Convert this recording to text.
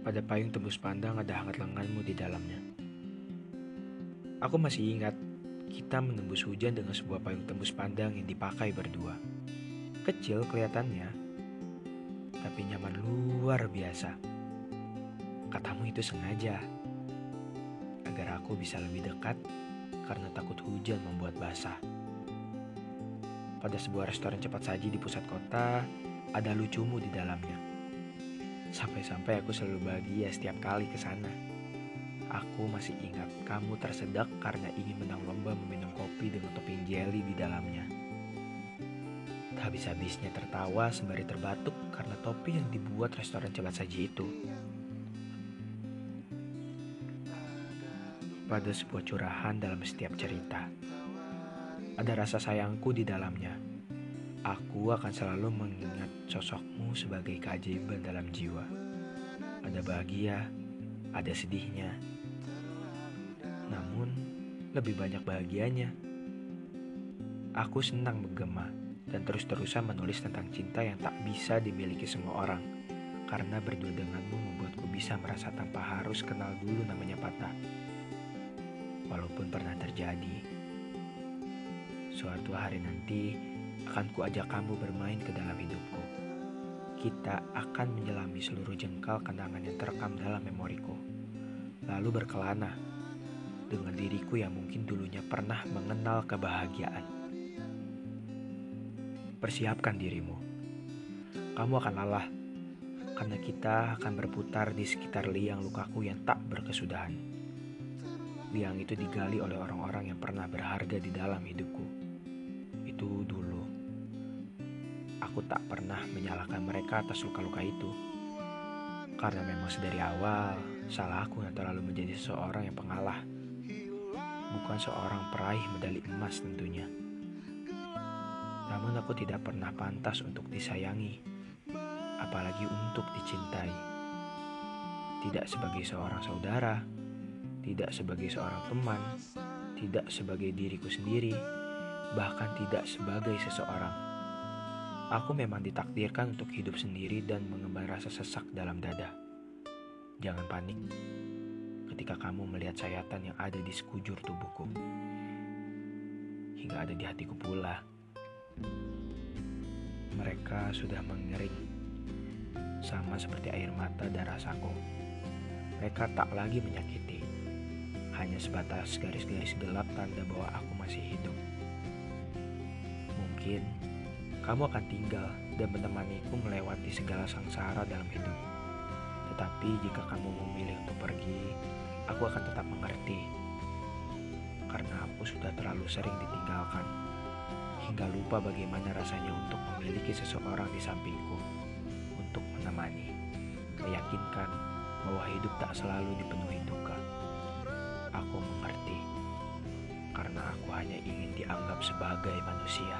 Pada payung tembus pandang ada hangat lenganmu di dalamnya. Aku masih ingat kita menembus hujan dengan sebuah payung tembus pandang yang dipakai berdua. Kecil kelihatannya, tapi nyaman luar biasa. Katamu itu sengaja, agar aku bisa lebih dekat karena takut hujan membuat basah. Pada sebuah restoran cepat saji di pusat kota, ada lucumu di dalamnya. Sampai-sampai aku selalu bahagia setiap kali ke sana. Aku masih ingat kamu tersedak karena ingin menang lomba meminum kopi dengan topping jelly di dalamnya. Tak habis-habisnya tertawa sembari terbatuk karena topi yang dibuat restoran cepat saji itu. Pada sebuah curahan dalam setiap cerita, ada rasa sayangku di dalamnya. Aku akan selalu mengingat sosokmu sebagai keajaiban dalam jiwa. Ada bahagia, ada sedihnya. Namun, lebih banyak bahagianya. Aku senang menggema dan terus-terusan menulis tentang cinta yang tak bisa dimiliki semua orang. Karena berdua denganmu membuatku bisa merasa tanpa harus kenal dulu namanya patah. Walaupun pernah terjadi, Suatu hari nanti akan kuajak kamu bermain ke dalam hidupku. Kita akan menyelami seluruh jengkal kenangan yang terekam dalam memoriku. Lalu berkelana dengan diriku yang mungkin dulunya pernah mengenal kebahagiaan. Persiapkan dirimu. Kamu akan lelah karena kita akan berputar di sekitar liang lukaku yang tak berkesudahan. Liang itu digali oleh orang-orang yang pernah berharga di dalam hidupku itu dulu. Aku tak pernah menyalahkan mereka atas luka-luka itu. Karena memang sedari awal, salah aku yang terlalu menjadi seseorang yang pengalah. Bukan seorang peraih medali emas tentunya. Namun aku tidak pernah pantas untuk disayangi, apalagi untuk dicintai. Tidak sebagai seorang saudara, tidak sebagai seorang teman, tidak sebagai diriku sendiri, bahkan tidak sebagai seseorang. Aku memang ditakdirkan untuk hidup sendiri dan mengemban rasa sesak dalam dada. Jangan panik ketika kamu melihat sayatan yang ada di sekujur tubuhku. Hingga ada di hatiku pula. Mereka sudah mengering, sama seperti air mata dan rasaku. Mereka tak lagi menyakiti, hanya sebatas garis-garis gelap tanda bahwa aku masih hidup mungkin kamu akan tinggal dan menemaniku melewati segala sangsara dalam hidup. Tetapi jika kamu memilih untuk pergi, aku akan tetap mengerti. Karena aku sudah terlalu sering ditinggalkan, hingga lupa bagaimana rasanya untuk memiliki seseorang di sampingku, untuk menemani, meyakinkan bahwa hidup tak selalu dipenuhi duka. Aku mengerti, karena aku hanya ingin dianggap sebagai manusia.